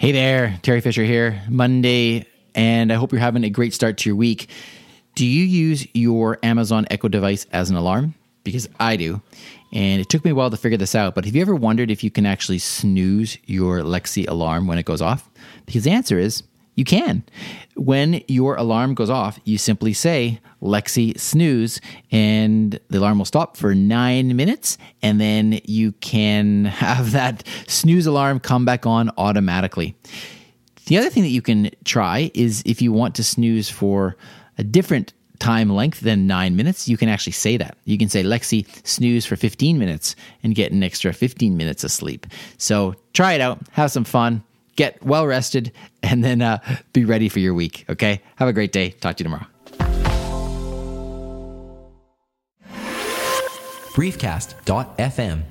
Hey there, Teri Fisher here, Monday, and I hope you're having a great start to your week. Do you use your Amazon Echo device as an alarm? Because I do. And it took me a while to figure this out, but have you ever wondered if you can actually snooze your Lexi alarm when it goes off? Because the answer is you can. When your alarm goes off, you simply say, Lexi snooze, and the alarm will stop for nine minutes, and then you can have that snooze alarm come back on automatically. The other thing that you can try is if you want to snooze for a different time length than nine minutes, you can actually say that. You can say, Lexi, snooze for 15 minutes and get an extra 15 minutes of sleep. So try it out, have some fun get well rested, and then uh, be ready for your week. Okay? Have a great day. Talk to you tomorrow. Briefcast.fm